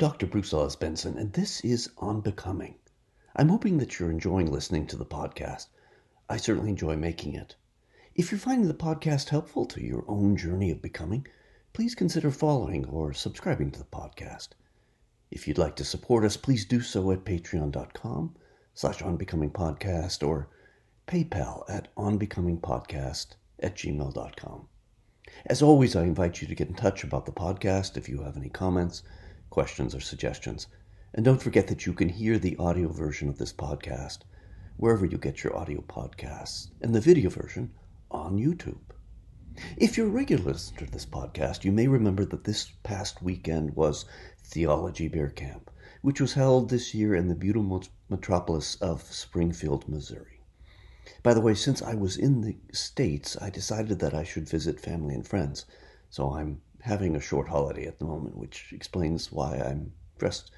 Dr. Bruce Ellis Benson, and this is On Becoming. I'm hoping that you're enjoying listening to the podcast. I certainly enjoy making it. If you're finding the podcast helpful to your own journey of becoming, please consider following or subscribing to the podcast. If you'd like to support us, please do so at patreon.com slash onbecomingpodcast or paypal at onbecomingpodcast at gmail.com. As always, I invite you to get in touch about the podcast if you have any comments, questions, or suggestions. And don't forget that you can hear the audio version of this podcast wherever you get your audio podcasts and the video version on YouTube. If you're a regular listener to this podcast, you may remember that this past weekend was Theology Beer Camp, which was held this year in the beautiful metropolis of Springfield, Missouri. By the way, since I was in the States, I decided that I should visit family and friends, so I'm having a short holiday at the moment, which explains why I'm dressed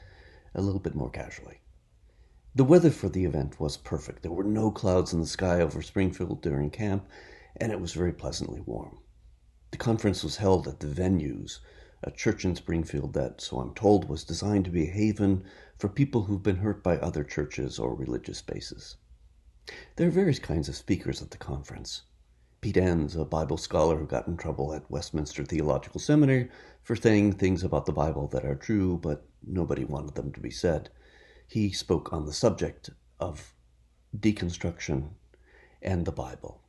a little bit more casually. The weather for the event was perfect. There were no clouds in the sky over Springfield during camp, and it was very pleasantly warm. The conference was held at the Venues, a church in Springfield that, so I'm told, was designed to be a haven for people who've been hurt by other churches or religious spaces. There are various kinds of speakers at the conference. Pete Enns, a Bible scholar who got in trouble at Westminster Theological Seminary for saying things about the Bible that are true, but nobody wanted them to be said. He spoke on the subject of deconstruction and the Bible.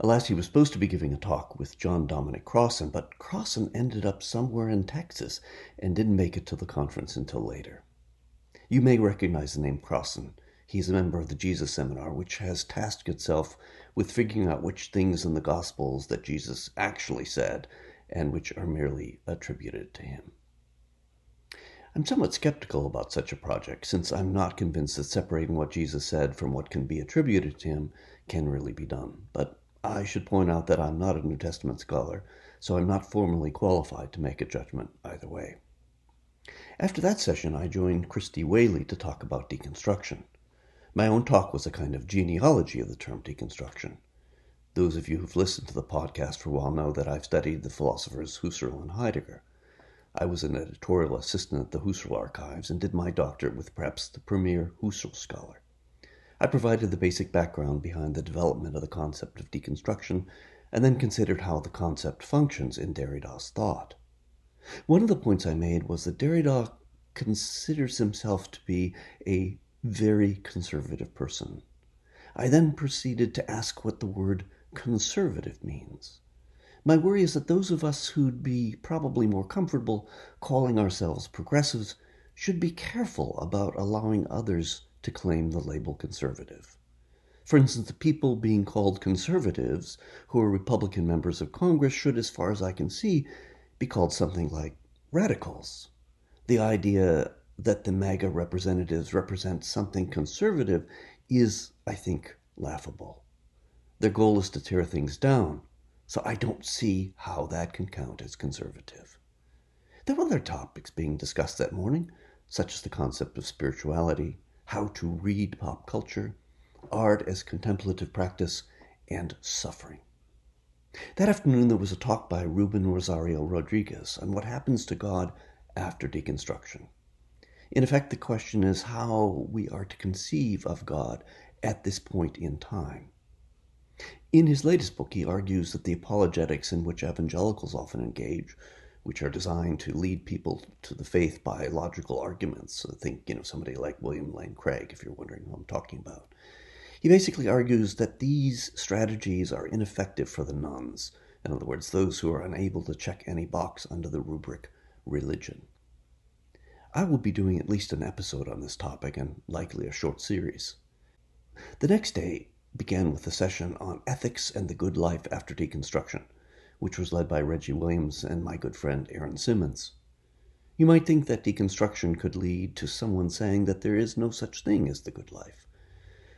Alas, he was supposed to be giving a talk with John Dominic Crossan, but Crossan ended up somewhere in Texas and didn't make it to the conference until later. You may recognize the name Crossan. He's a member of the Jesus Seminar, which has tasked itself with figuring out which things in the Gospels that Jesus actually said and which are merely attributed to him. I'm somewhat skeptical about such a project, since I'm not convinced that separating what Jesus said from what can be attributed to him can really be done. But I should point out that I'm not a New Testament scholar, so I'm not formally qualified to make a judgment either way. After that session, I joined Christy Whaley to talk about deconstruction. My own talk was a kind of genealogy of the term deconstruction. Those of you who've listened to the podcast for a while know that I've studied the philosophers Husserl and Heidegger. I was an editorial assistant at the Husserl archives and did my doctorate with perhaps the premier Husserl scholar. I provided the basic background behind the development of the concept of deconstruction and then considered how the concept functions in Derrida's thought. One of the points I made was that Derrida considers himself to be a very conservative person. I then proceeded to ask what the word conservative means. My worry is that those of us who'd be probably more comfortable calling ourselves progressives should be careful about allowing others to claim the label conservative. For instance, the people being called conservatives, who are Republican members of Congress, should, as far as I can see, be called something like radicals. The idea that the MAGA representatives represent something conservative is, I think, laughable. Their goal is to tear things down, so I don't see how that can count as conservative. There were other topics being discussed that morning, such as the concept of spirituality, how to read pop culture, art as contemplative practice, and suffering. That afternoon, there was a talk by Ruben Rosario Rodriguez on what happens to God after deconstruction. In effect, the question is how we are to conceive of God at this point in time. In his latest book, he argues that the apologetics in which evangelicals often engage which are designed to lead people to the faith by logical arguments. So think, you know, somebody like William Lane Craig, if you're wondering who I'm talking about. He basically argues that these strategies are ineffective for the nones, in other words, those who are unable to check any box under the rubric religion. I will be doing at least an episode on this topic and likely a short series. The next day began with a session on ethics and the good life after deconstruction which was led by Reggie Williams and my good friend Aaron Simmons. You might think that deconstruction could lead to someone saying that there is no such thing as the good life.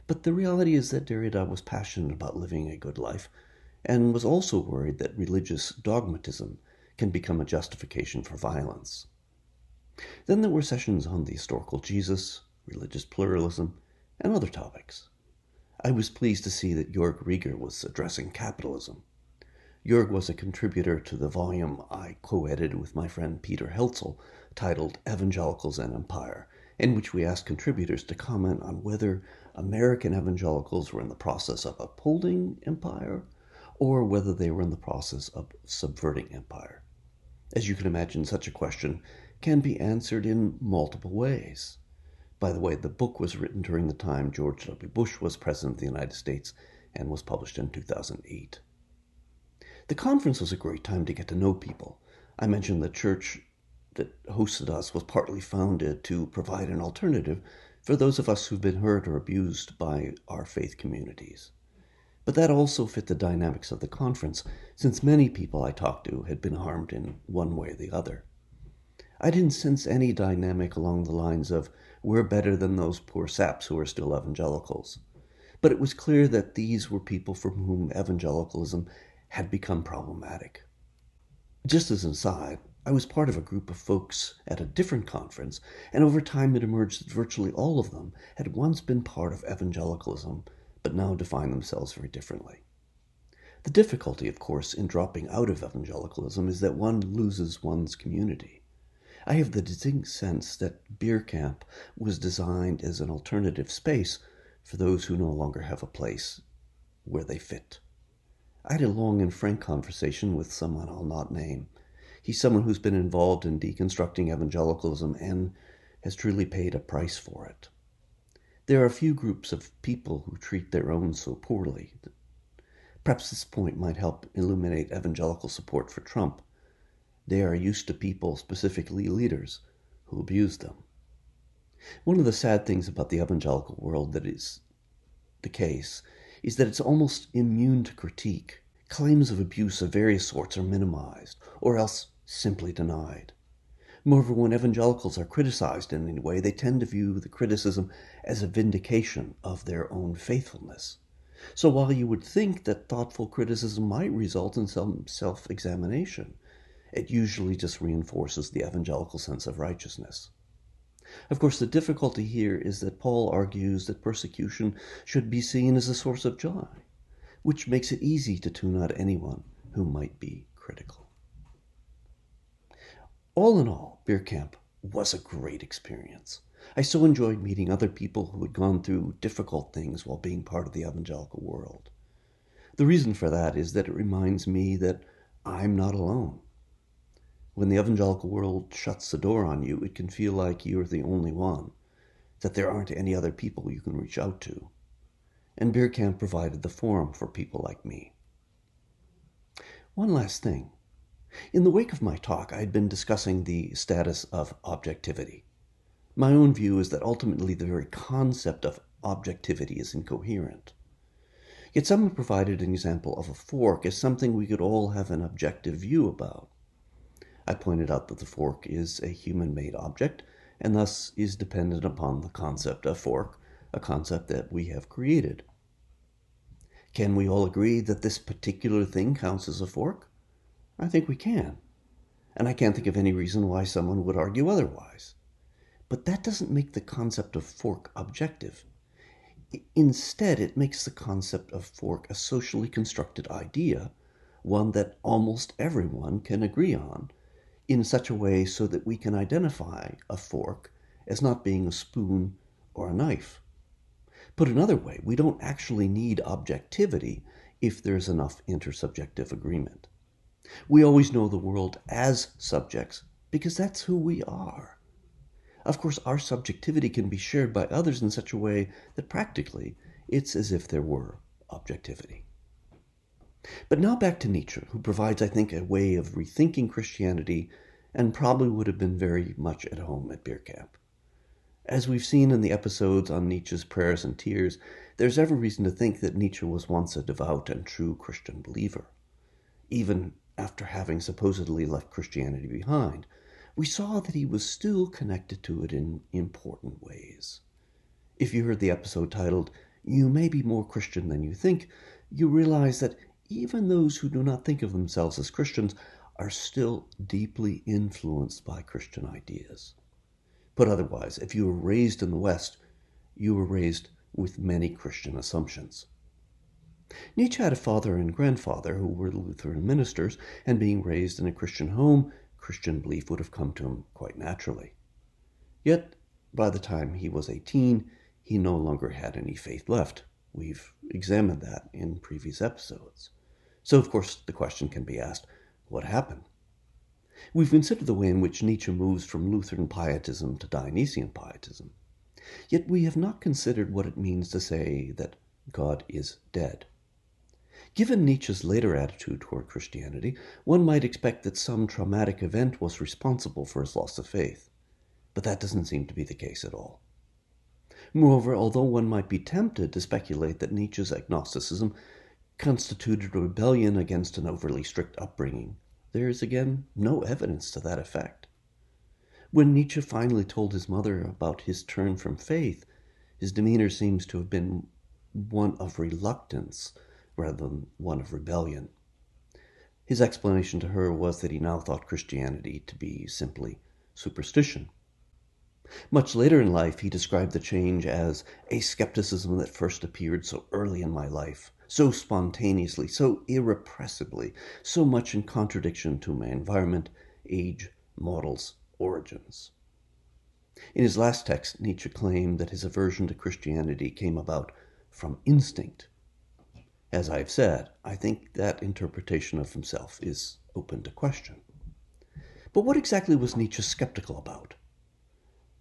But the reality is that Derrida was passionate about living a good life and was also worried that religious dogmatism can become a justification for violence. Then there were sessions on the historical Jesus, religious pluralism, and other topics. I was pleased to see that Jörg Rieger was addressing capitalism. Jörg was a contributor to the volume I co edited with my friend Peter Heltzel titled Evangelicals and Empire, in which we asked contributors to comment on whether American evangelicals were in the process of upholding empire or whether they were in the process of subverting empire. As you can imagine, such a question can be answered in multiple ways. By the way, the book was written during the time George W. Bush was President of the United States and was published in 2008. The conference was a great time to get to know people. I mentioned the church that hosted us was partly founded to provide an alternative for those of us who've been hurt or abused by our faith communities. But that also fit the dynamics of the conference, since many people I talked to had been harmed in one way or the other. I didn't sense any dynamic along the lines of, we're better than those poor saps who are still evangelicals. But it was clear that these were people from whom evangelicalism had become problematic. Just as an aside, I was part of a group of folks at a different conference, and over time it emerged that virtually all of them had once been part of evangelicalism, but now define themselves very differently. The difficulty, of course, in dropping out of evangelicalism is that one loses one's community. I have the distinct sense that Beer Camp was designed as an alternative space for those who no longer have a place where they fit. I had a long and frank conversation with someone I'll not name. He's someone who's been involved in deconstructing evangelicalism and has truly paid a price for it. There are few groups of people who treat their own so poorly. Perhaps this point might help illuminate evangelical support for Trump they are used to people, specifically leaders, who abuse them. One of the sad things about the evangelical world that is the case is that it's almost immune to critique. Claims of abuse of various sorts are minimized, or else simply denied. Moreover, when evangelicals are criticized in any way, they tend to view the criticism as a vindication of their own faithfulness. So while you would think that thoughtful criticism might result in some self examination, it usually just reinforces the evangelical sense of righteousness. Of course, the difficulty here is that Paul argues that persecution should be seen as a source of joy, which makes it easy to tune out anyone who might be critical. All in all, Beer Camp was a great experience. I so enjoyed meeting other people who had gone through difficult things while being part of the evangelical world. The reason for that is that it reminds me that I'm not alone. When the evangelical world shuts the door on you, it can feel like you're the only one, that there aren't any other people you can reach out to. And Beer Camp provided the forum for people like me. One last thing. In the wake of my talk, I had been discussing the status of objectivity. My own view is that ultimately the very concept of objectivity is incoherent. Yet someone provided an example of a fork as something we could all have an objective view about. I pointed out that the fork is a human made object and thus is dependent upon the concept of fork, a concept that we have created. Can we all agree that this particular thing counts as a fork? I think we can. And I can't think of any reason why someone would argue otherwise. But that doesn't make the concept of fork objective. Instead, it makes the concept of fork a socially constructed idea, one that almost everyone can agree on, in such a way so that we can identify a fork as not being a spoon or a knife. Put another way, we don't actually need objectivity if there's enough intersubjective agreement. We always know the world as subjects because that's who we are. Of course, our subjectivity can be shared by others in such a way that practically it's as if there were objectivity. But now back to Nietzsche, who provides, I think, a way of rethinking Christianity and probably would have been very much at home at Beer Camp. As we've seen in the episodes on Nietzsche's prayers and tears, there's every reason to think that Nietzsche was once a devout and true Christian believer. Even after having supposedly left Christianity behind, we saw that he was still connected to it in important ways. If you heard the episode titled, You May Be More Christian Than You Think, you realize that even those who do not think of themselves as Christians are still deeply influenced by Christian ideas. Put otherwise, if you were raised in the West, you were raised with many Christian assumptions. Nietzsche had a father and grandfather who were Lutheran ministers, and being raised in a Christian home Christian belief would have come to him quite naturally. Yet, by the time he was 18, he no longer had any faith left. We've examined that in previous episodes. So, of course, the question can be asked what happened? We've considered the way in which Nietzsche moves from Lutheran pietism to Dionysian pietism. Yet we have not considered what it means to say that God is dead. Given Nietzsche's later attitude toward Christianity, one might expect that some traumatic event was responsible for his loss of faith. But that doesn't seem to be the case at all. Moreover, although one might be tempted to speculate that Nietzsche's agnosticism constituted rebellion against an overly strict upbringing, there is again no evidence to that effect. When Nietzsche finally told his mother about his turn from faith, his demeanor seems to have been one of reluctance rather than one of rebellion. His explanation to her was that he now thought Christianity to be simply superstition. Much later in life, he described the change as a skepticism that first appeared so early in my life so spontaneously, so irrepressibly, so much in contradiction to my environment, age, models, origins. In his last text, Nietzsche claimed that his aversion to Christianity came about from instinct. As I've said, I think that interpretation of himself is open to question. But what exactly was Nietzsche skeptical about?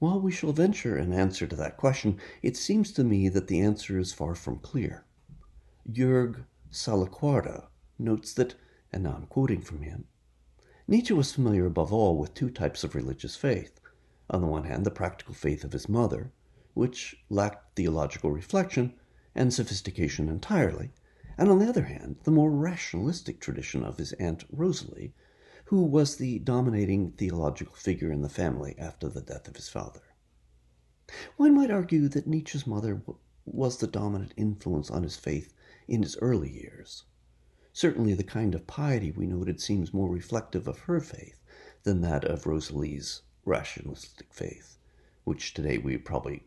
While we shall venture an answer to that question, it seems to me that the answer is far from clear. Jörg Salaquarda notes that, and now I'm quoting from him, Nietzsche was familiar above all with two types of religious faith. On the one hand, the practical faith of his mother, which lacked theological reflection and sophistication entirely, and on the other hand, the more rationalistic tradition of his Aunt Rosalie, who was the dominating theological figure in the family after the death of his father. One might argue that Nietzsche's mother was the dominant influence on his faith in his early years. Certainly, the kind of piety we noted seems more reflective of her faith than that of Rosalie's rationalistic faith, which today we probably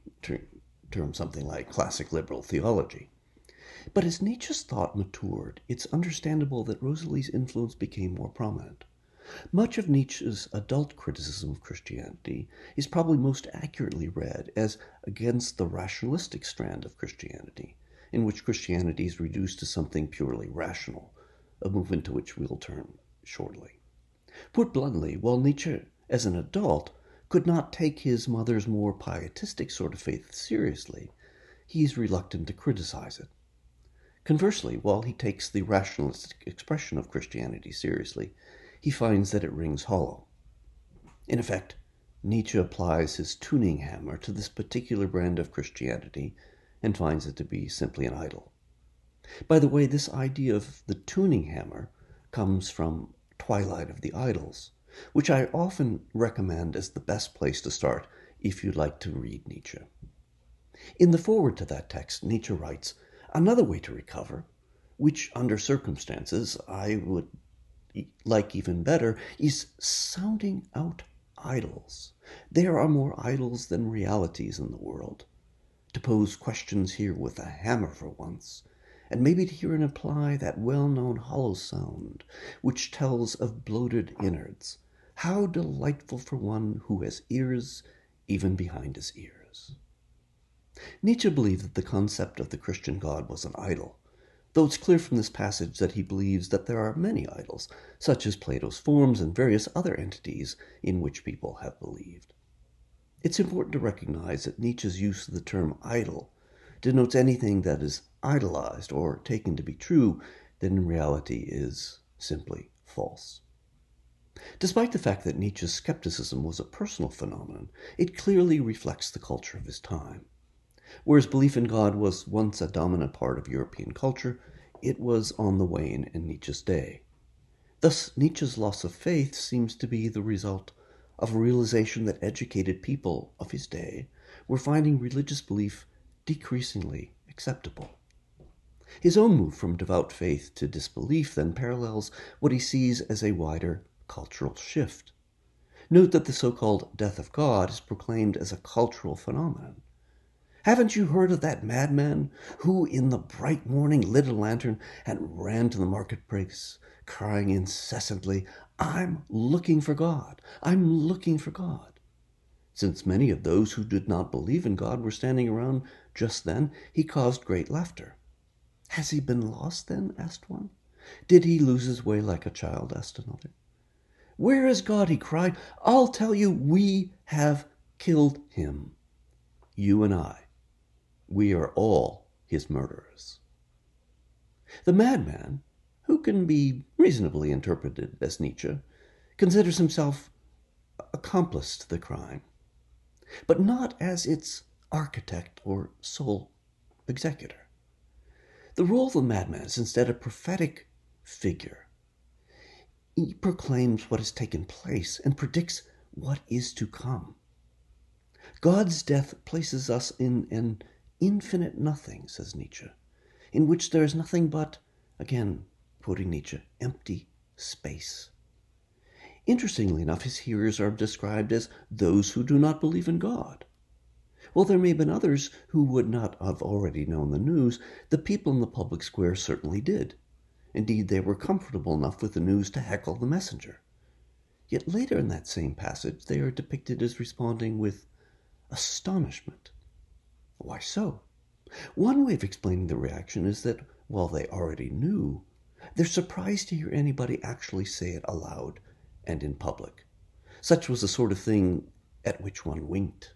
term something like classic liberal theology. But as Nietzsche's thought matured, it's understandable that Rosalie's influence became more prominent. Much of Nietzsche's adult criticism of Christianity is probably most accurately read as against the rationalistic strand of Christianity, in which Christianity is reduced to something purely rational, a movement to which we'll turn shortly. Put bluntly, while Nietzsche, as an adult, could not take his mother's more pietistic sort of faith seriously, he is reluctant to criticize it. Conversely, while he takes the rationalistic expression of Christianity seriously, he finds that it rings hollow. In effect, Nietzsche applies his tuning hammer to this particular brand of Christianity and finds it to be simply an idol. By the way, this idea of the tuning hammer comes from Twilight of the Idols, which I often recommend as the best place to start if you'd like to read Nietzsche. In the foreword to that text, Nietzsche writes Another way to recover, which under circumstances I would like even better, is sounding out idols. There are more idols than realities in the world to pose questions here with a hammer for once, and maybe to hear and apply that well known hollow sound which tells of bloated innards. How delightful for one who has ears even behind his ears. Nietzsche believed that the concept of the Christian God was an idol, though it's clear from this passage that he believes that there are many idols, such as Plato's forms and various other entities in which people have believed. It's important to recognize that Nietzsche's use of the term idol denotes anything that is idolized or taken to be true that in reality is simply false. Despite the fact that Nietzsche's skepticism was a personal phenomenon, it clearly reflects the culture of his time. Whereas belief in God was once a dominant part of European culture, it was on the wane in Nietzsche's day. Thus, Nietzsche's loss of faith seems to be the result of a realization that educated people of his day were finding religious belief decreasingly acceptable. His own move from devout faith to disbelief then parallels what he sees as a wider cultural shift. Note that the so called death of God is proclaimed as a cultural phenomenon. Haven't you heard of that madman who, in the bright morning, lit a lantern and ran to the marketplace, crying incessantly, I'm looking for God. I'm looking for God. Since many of those who did not believe in God were standing around just then, he caused great laughter. Has he been lost then? asked one. Did he lose his way like a child? asked another. Where is God? he cried. I'll tell you, we have killed him. You and I. We are all his murderers. The madman, who can be reasonably interpreted as Nietzsche, considers himself accomplice to the crime, but not as its architect or sole executor. The role of the madman is instead a prophetic figure. He proclaims what has taken place and predicts what is to come. God's death places us in an infinite nothing, says Nietzsche, in which there is nothing but, again, quoting Nietzsche, empty space. Interestingly enough, his hearers are described as those who do not believe in God. While there may have been others who would not have already known the news, the people in the public square certainly did. Indeed, they were comfortable enough with the news to heckle the messenger. Yet later in that same passage, they are depicted as responding with astonishment. Why so? One way of explaining the reaction is that while they already knew, they're surprised to hear anybody actually say it aloud and in public. Such was the sort of thing at which one winked.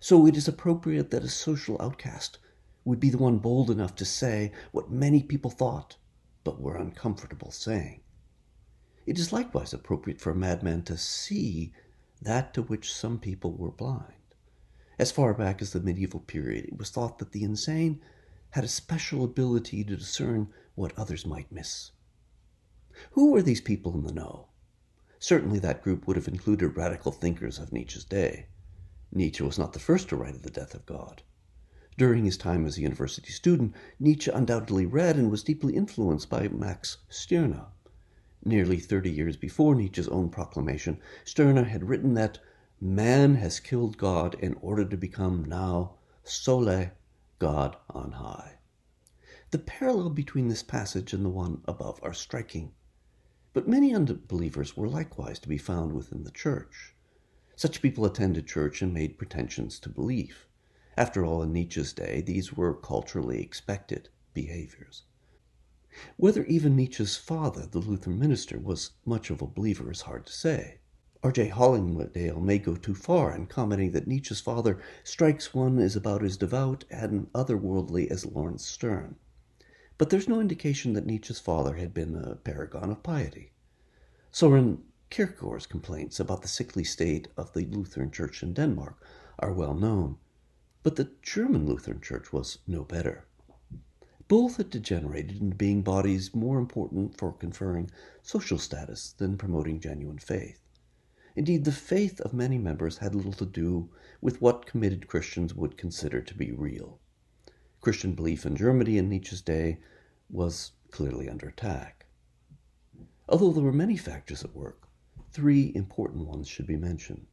So it is appropriate that a social outcast would be the one bold enough to say what many people thought but were uncomfortable saying. It is likewise appropriate for a madman to see that to which some people were blind. As far back as the medieval period, it was thought that the insane had a special ability to discern what others might miss. Who were these people in the know? Certainly that group would have included radical thinkers of Nietzsche's day. Nietzsche was not the first to write of the death of God. During his time as a university student, Nietzsche undoubtedly read and was deeply influenced by Max Stirner. Nearly thirty years before Nietzsche's own proclamation, Stirner had written that Man has killed God in order to become now sole God on high. The parallel between this passage and the one above are striking. But many unbelievers were likewise to be found within the church. Such people attended church and made pretensions to belief. After all, in Nietzsche's day, these were culturally expected behaviors. Whether even Nietzsche's father, the Lutheran minister, was much of a believer is hard to say. R.J. Hollingdale may go too far in commenting that Nietzsche's father strikes one as about as devout and otherworldly as Laurence Sterne. But there's no indication that Nietzsche's father had been a paragon of piety. Soren Kierkegaard's complaints about the sickly state of the Lutheran Church in Denmark are well known, but the German Lutheran Church was no better. Both had degenerated into being bodies more important for conferring social status than promoting genuine faith. Indeed, the faith of many members had little to do with what committed Christians would consider to be real. Christian belief in Germany in Nietzsche's day was clearly under attack. Although there were many factors at work, three important ones should be mentioned.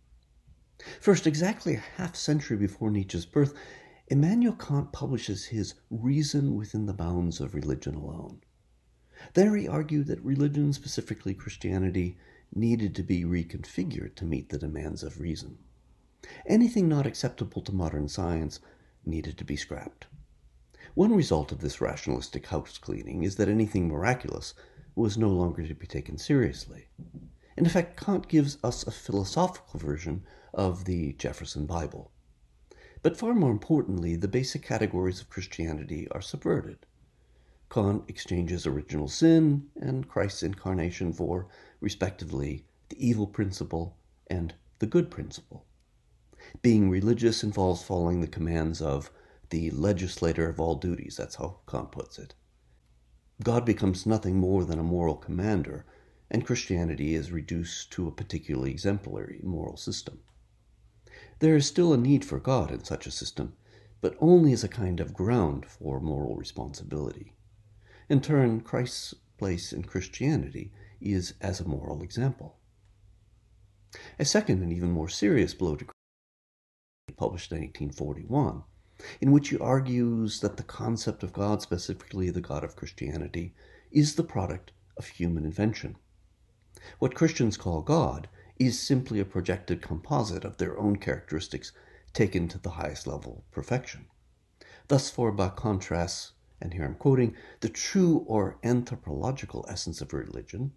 First, exactly a half century before Nietzsche's birth, Immanuel Kant publishes his Reason Within the Bounds of Religion Alone. There he argued that religion, specifically Christianity, needed to be reconfigured to meet the demands of reason. Anything not acceptable to modern science needed to be scrapped. One result of this rationalistic house cleaning is that anything miraculous was no longer to be taken seriously. In effect, Kant gives us a philosophical version of the Jefferson Bible. But far more importantly, the basic categories of Christianity are subverted. Kant exchanges original sin and Christ's incarnation for, respectively, the evil principle and the good principle. Being religious involves following the commands of the legislator of all duties, that's how Kant puts it. God becomes nothing more than a moral commander, and Christianity is reduced to a particularly exemplary moral system. There is still a need for God in such a system, but only as a kind of ground for moral responsibility. In turn, Christ's place in Christianity is as a moral example. A second and even more serious blow to published in 1841, in which he argues that the concept of God, specifically the God of Christianity, is the product of human invention. What Christians call God is simply a projected composite of their own characteristics taken to the highest level of perfection. Thus, Feuerbach contrasts, and here I'm quoting, the true or anthropological essence of religion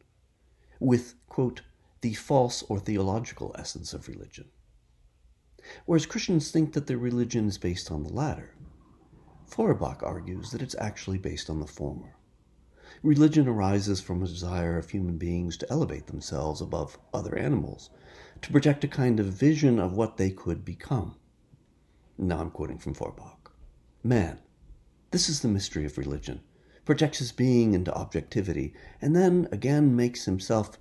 with, quote, the false or theological essence of religion. Whereas Christians think that their religion is based on the latter, Feuerbach argues that it's actually based on the former. Religion arises from a desire of human beings to elevate themselves above other animals, to project a kind of vision of what they could become. Now I'm quoting from Feuerbach. Man, this is the mystery of religion, projects his being into objectivity, and then again makes himself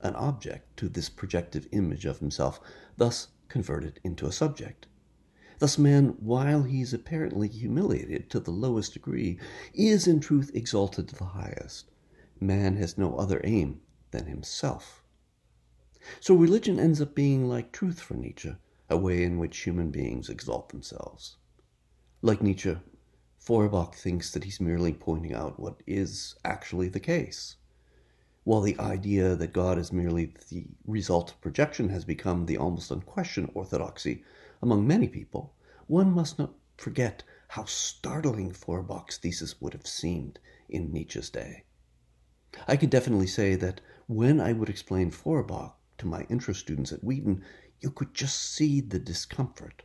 an object to this projective image of himself, thus converted into a subject. Thus, man, while he is apparently humiliated to the lowest degree, is in truth exalted to the highest. Man has no other aim than himself. So religion ends up being like truth for Nietzsche, a way in which human beings exalt themselves. Like Nietzsche, Feuerbach thinks that he's merely pointing out what is actually the case. While the idea that God is merely the result of projection has become the almost unquestioned orthodoxy among many people, one must not forget how startling Feuerbach's thesis would have seemed in Nietzsche's day. I can definitely say that when I would explain Feuerbach to my intro students at Wheaton, you could just see the discomfort.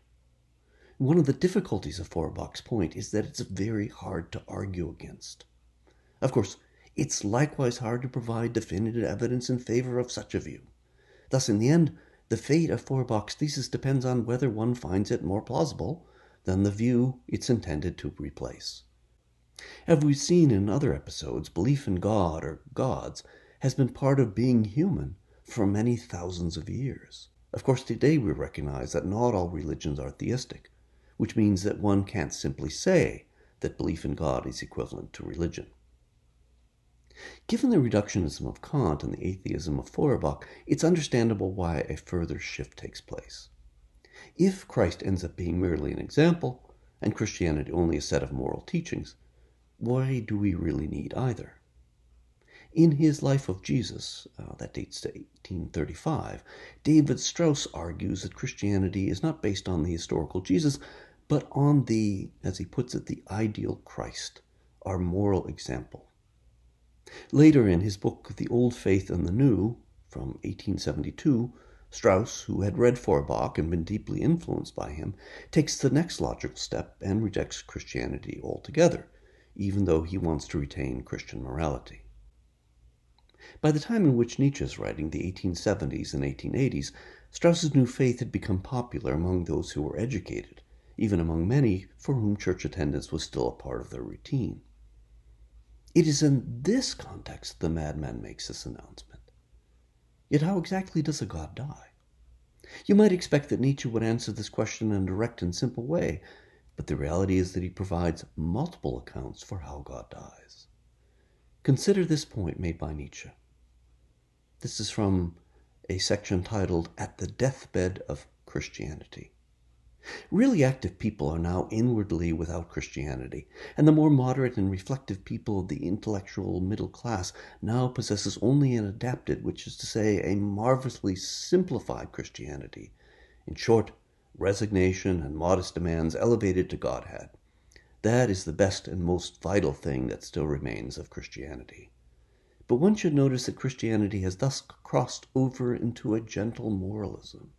One of the difficulties of Feuerbach's point is that it's very hard to argue against. Of course, it's likewise hard to provide definitive evidence in favor of such a view. Thus, in the end, the fate of Feuerbach's thesis depends on whether one finds it more plausible than the view it's intended to replace. As we've seen in other episodes, belief in God or gods has been part of being human for many thousands of years. Of course, today we recognize that not all religions are theistic, which means that one can't simply say that belief in God is equivalent to religion. Given the reductionism of Kant and the atheism of Feuerbach, it's understandable why a further shift takes place. If Christ ends up being merely an example, and Christianity only a set of moral teachings, why do we really need either? In his Life of Jesus, uh, that dates to 1835, David Strauss argues that Christianity is not based on the historical Jesus, but on the, as he puts it, the ideal Christ, our moral example. Later in his book The Old Faith and the New, from 1872, Strauss, who had read Feuerbach and been deeply influenced by him, takes the next logical step and rejects Christianity altogether, even though he wants to retain Christian morality. By the time in which Nietzsche is writing, the 1870s and 1880s, Strauss's new faith had become popular among those who were educated, even among many for whom church attendance was still a part of their routine. It is in this context the madman makes this announcement. Yet how exactly does a god die? You might expect that Nietzsche would answer this question in a direct and simple way, but the reality is that he provides multiple accounts for how God dies. Consider this point made by Nietzsche. This is from a section titled At the Deathbed of Christianity. Really active people are now inwardly without Christianity, and the more moderate and reflective people of the intellectual middle class now possesses only an adapted, which is to say, a marvelously simplified Christianity. In short, resignation and modest demands elevated to Godhead. That is the best and most vital thing that still remains of Christianity. But one should notice that Christianity has thus crossed over into a gentle moralism.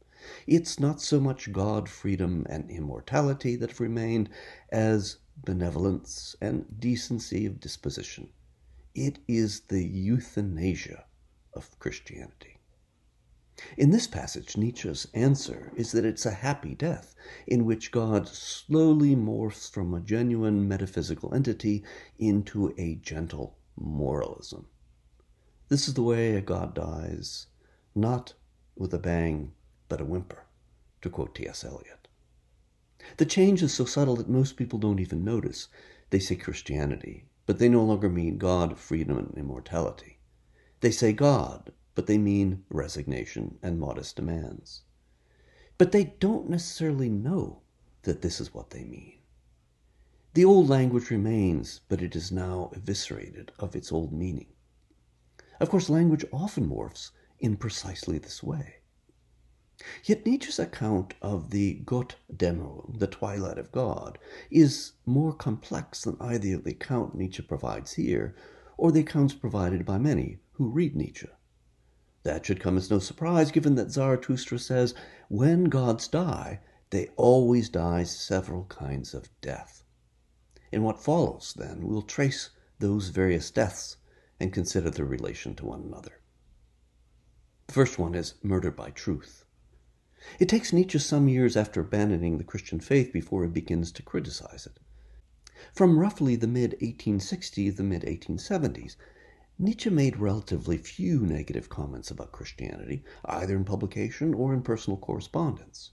It's not so much God, freedom, and immortality that have remained as benevolence and decency of disposition. It is the euthanasia of Christianity. In this passage, Nietzsche's answer is that it's a happy death, in which God slowly morphs from a genuine metaphysical entity into a gentle moralism. This is the way a God dies, not with a bang but a whimper, to quote T.S. Eliot. The change is so subtle that most people don't even notice. They say Christianity, but they no longer mean God, freedom, and immortality. They say God, but they mean resignation and modest demands. But they don't necessarily know that this is what they mean. The old language remains, but it is now eviscerated of its old meaning. Of course, language often morphs in precisely this way. Yet Nietzsche's account of the Gottdämmerung, the twilight of God, is more complex than either the account Nietzsche provides here or the accounts provided by many who read Nietzsche. That should come as no surprise, given that Zarathustra says, when gods die, they always die several kinds of death. In what follows, then, we'll trace those various deaths and consider their relation to one another. The first one is murder by truth. It takes Nietzsche some years after abandoning the Christian faith before he begins to criticize it. From roughly the mid 1860s to the mid 1870s, Nietzsche made relatively few negative comments about Christianity, either in publication or in personal correspondence.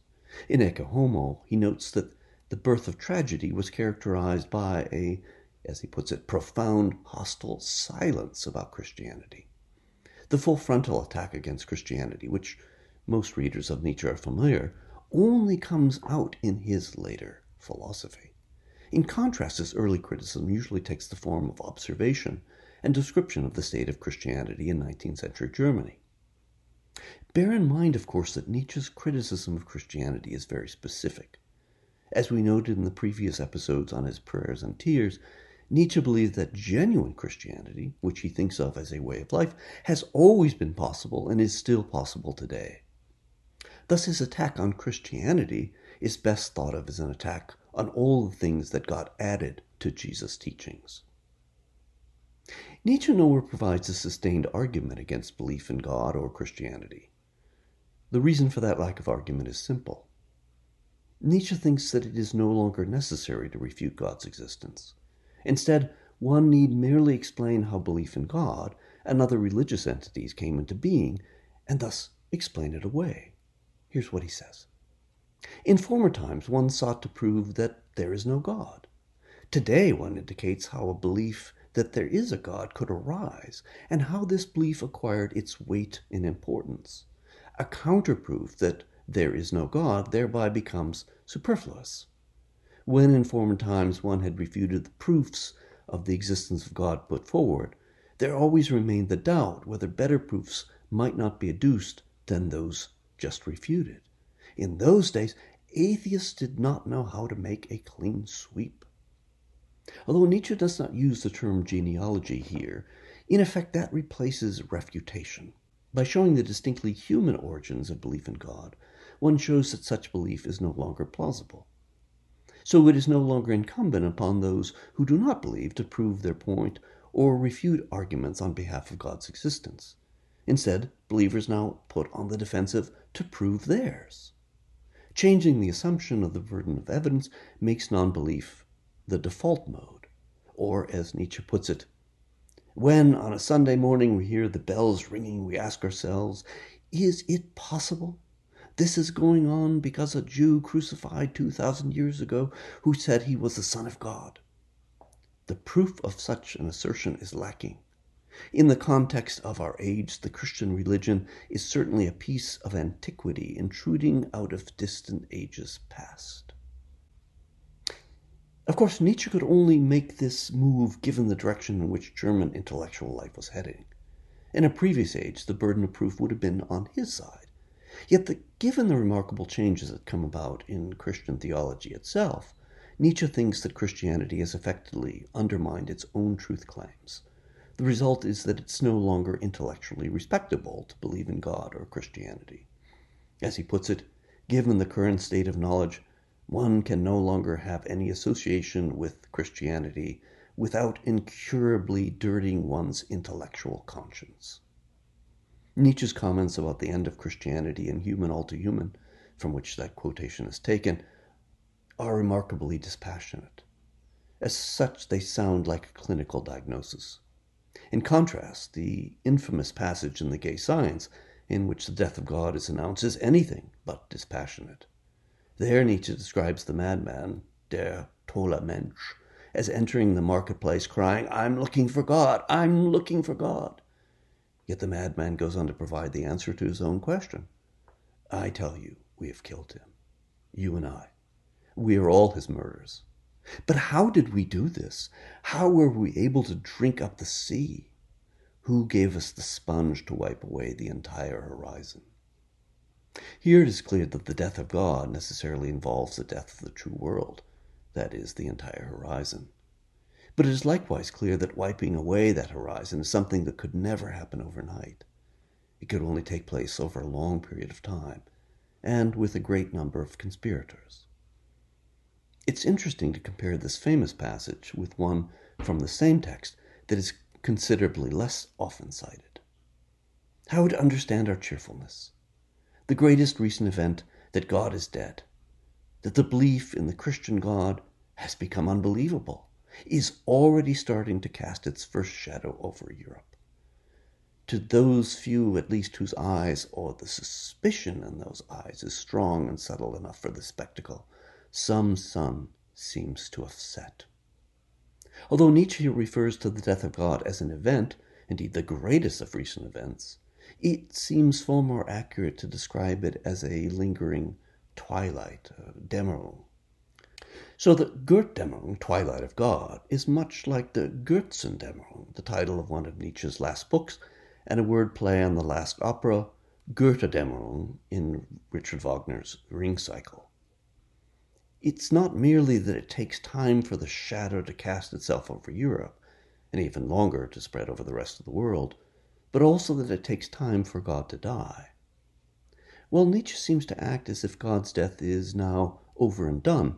In Ecce Homo, he notes that the birth of tragedy was characterized by a as he puts it, profound hostile silence about Christianity. The full frontal attack against Christianity, which most readers of Nietzsche are familiar, only comes out in his later philosophy. In contrast, his early criticism usually takes the form of observation and description of the state of Christianity in 19th century Germany. Bear in mind, of course, that Nietzsche's criticism of Christianity is very specific. As we noted in the previous episodes on his prayers and tears, Nietzsche believed that genuine Christianity, which he thinks of as a way of life, has always been possible and is still possible today. Thus, his attack on Christianity is best thought of as an attack on all the things that got added to Jesus' teachings. Nietzsche nowhere provides a sustained argument against belief in God or Christianity. The reason for that lack of argument is simple. Nietzsche thinks that it is no longer necessary to refute God's existence. Instead, one need merely explain how belief in God and other religious entities came into being, and thus explain it away. Here's what he says In former times, one sought to prove that there is no God. Today, one indicates how a belief that there is a God could arise, and how this belief acquired its weight and importance. A counterproof that there is no God thereby becomes superfluous. When in former times one had refuted the proofs of the existence of God put forward, there always remained the doubt whether better proofs might not be adduced than those just refuted. In those days, atheists did not know how to make a clean sweep. Although Nietzsche does not use the term genealogy here, in effect that replaces refutation. By showing the distinctly human origins of belief in God, one shows that such belief is no longer plausible. So it is no longer incumbent upon those who do not believe to prove their point or refute arguments on behalf of God's existence. Instead, believers now put on the defensive to prove theirs. Changing the assumption of the burden of evidence makes non belief the default mode. Or, as Nietzsche puts it, when on a Sunday morning we hear the bells ringing, we ask ourselves, is it possible this is going on because a Jew crucified 2,000 years ago who said he was the Son of God. The proof of such an assertion is lacking. In the context of our age, the Christian religion is certainly a piece of antiquity intruding out of distant ages past. Of course, Nietzsche could only make this move given the direction in which German intellectual life was heading. In a previous age, the burden of proof would have been on his side. Yet, the, given the remarkable changes that come about in Christian theology itself, Nietzsche thinks that Christianity has effectively undermined its own truth claims. The result is that it's no longer intellectually respectable to believe in God or Christianity. As he puts it, given the current state of knowledge, one can no longer have any association with Christianity without incurably dirtying one's intellectual conscience. Nietzsche's comments about the end of Christianity and human all too human, from which that quotation is taken, are remarkably dispassionate. As such, they sound like a clinical diagnosis. In contrast, the infamous passage in The Gay Science, in which the death of God is announced, is anything but dispassionate. There, Nietzsche describes the madman, der tolle Mensch, as entering the marketplace crying, I'm looking for God, I'm looking for God. Yet the madman goes on to provide the answer to his own question. I tell you, we have killed him. You and I. We are all his murderers. But how did we do this? How were we able to drink up the sea? Who gave us the sponge to wipe away the entire horizon? Here it is clear that the death of God necessarily involves the death of the true world, that is, the entire horizon. But it is likewise clear that wiping away that horizon is something that could never happen overnight. It could only take place over a long period of time, and with a great number of conspirators. It's interesting to compare this famous passage with one from the same text that is considerably less often cited. How to understand our cheerfulness? The greatest recent event that God is dead, that the belief in the Christian God has become unbelievable is already starting to cast its first shadow over Europe. To those few, at least, whose eyes, or the suspicion in those eyes, is strong and subtle enough for the spectacle, some sun seems to have set. Although Nietzsche refers to the death of God as an event, indeed the greatest of recent events, it seems far more accurate to describe it as a lingering twilight, uh, a Dämmerung, so the Gottdämmerung, Twilight of God, is much like the Götzendämmerung, the title of one of Nietzsche's last books, and a word play on the last opera, Götterdämmerung, in Richard Wagner's Ring Cycle. It's not merely that it takes time for the shadow to cast itself over Europe, and even longer to spread over the rest of the world, but also that it takes time for God to die. Well, Nietzsche seems to act as if God's death is now over and done,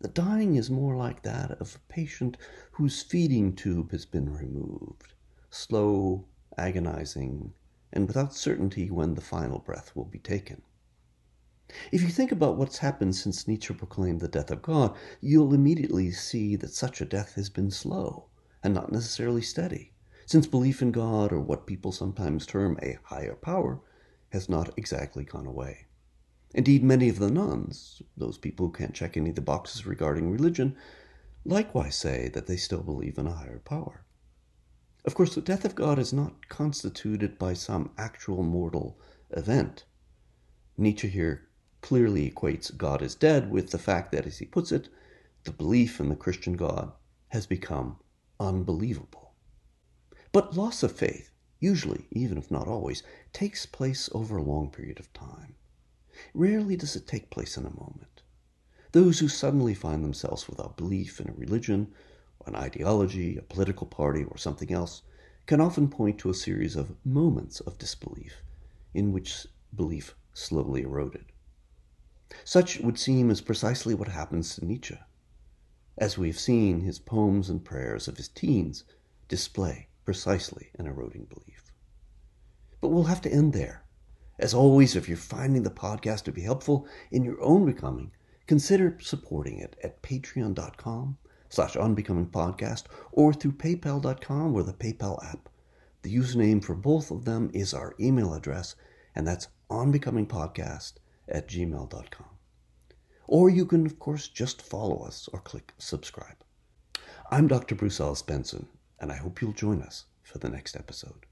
the dying is more like that of a patient whose feeding tube has been removed, slow, agonizing, and without certainty when the final breath will be taken. If you think about what's happened since Nietzsche proclaimed the death of God, you'll immediately see that such a death has been slow and not necessarily steady, since belief in God, or what people sometimes term a higher power, has not exactly gone away. Indeed, many of the nones, those people who can't check any of the boxes regarding religion, likewise say that they still believe in a higher power. Of course, the death of God is not constituted by some actual mortal event. Nietzsche here clearly equates God is dead with the fact that, as he puts it, the belief in the Christian God has become unbelievable. But loss of faith, usually, even if not always, takes place over a long period of time. Rarely does it take place in a moment. Those who suddenly find themselves without belief in a religion, an ideology, a political party, or something else can often point to a series of moments of disbelief in which belief slowly eroded. Such would seem is precisely what happens to Nietzsche. As we have seen, his poems and prayers of his teens display precisely an eroding belief. But we'll have to end there. As always, if you're finding the podcast to be helpful in your own becoming, consider supporting it at patreon.com slash onbecomingpodcast or through paypal.com or the PayPal app. The username for both of them is our email address, and that's onbecomingpodcast at gmail.com. Or you can, of course, just follow us or click subscribe. I'm Dr. Bruce Ellis Benson, and I hope you'll join us for the next episode.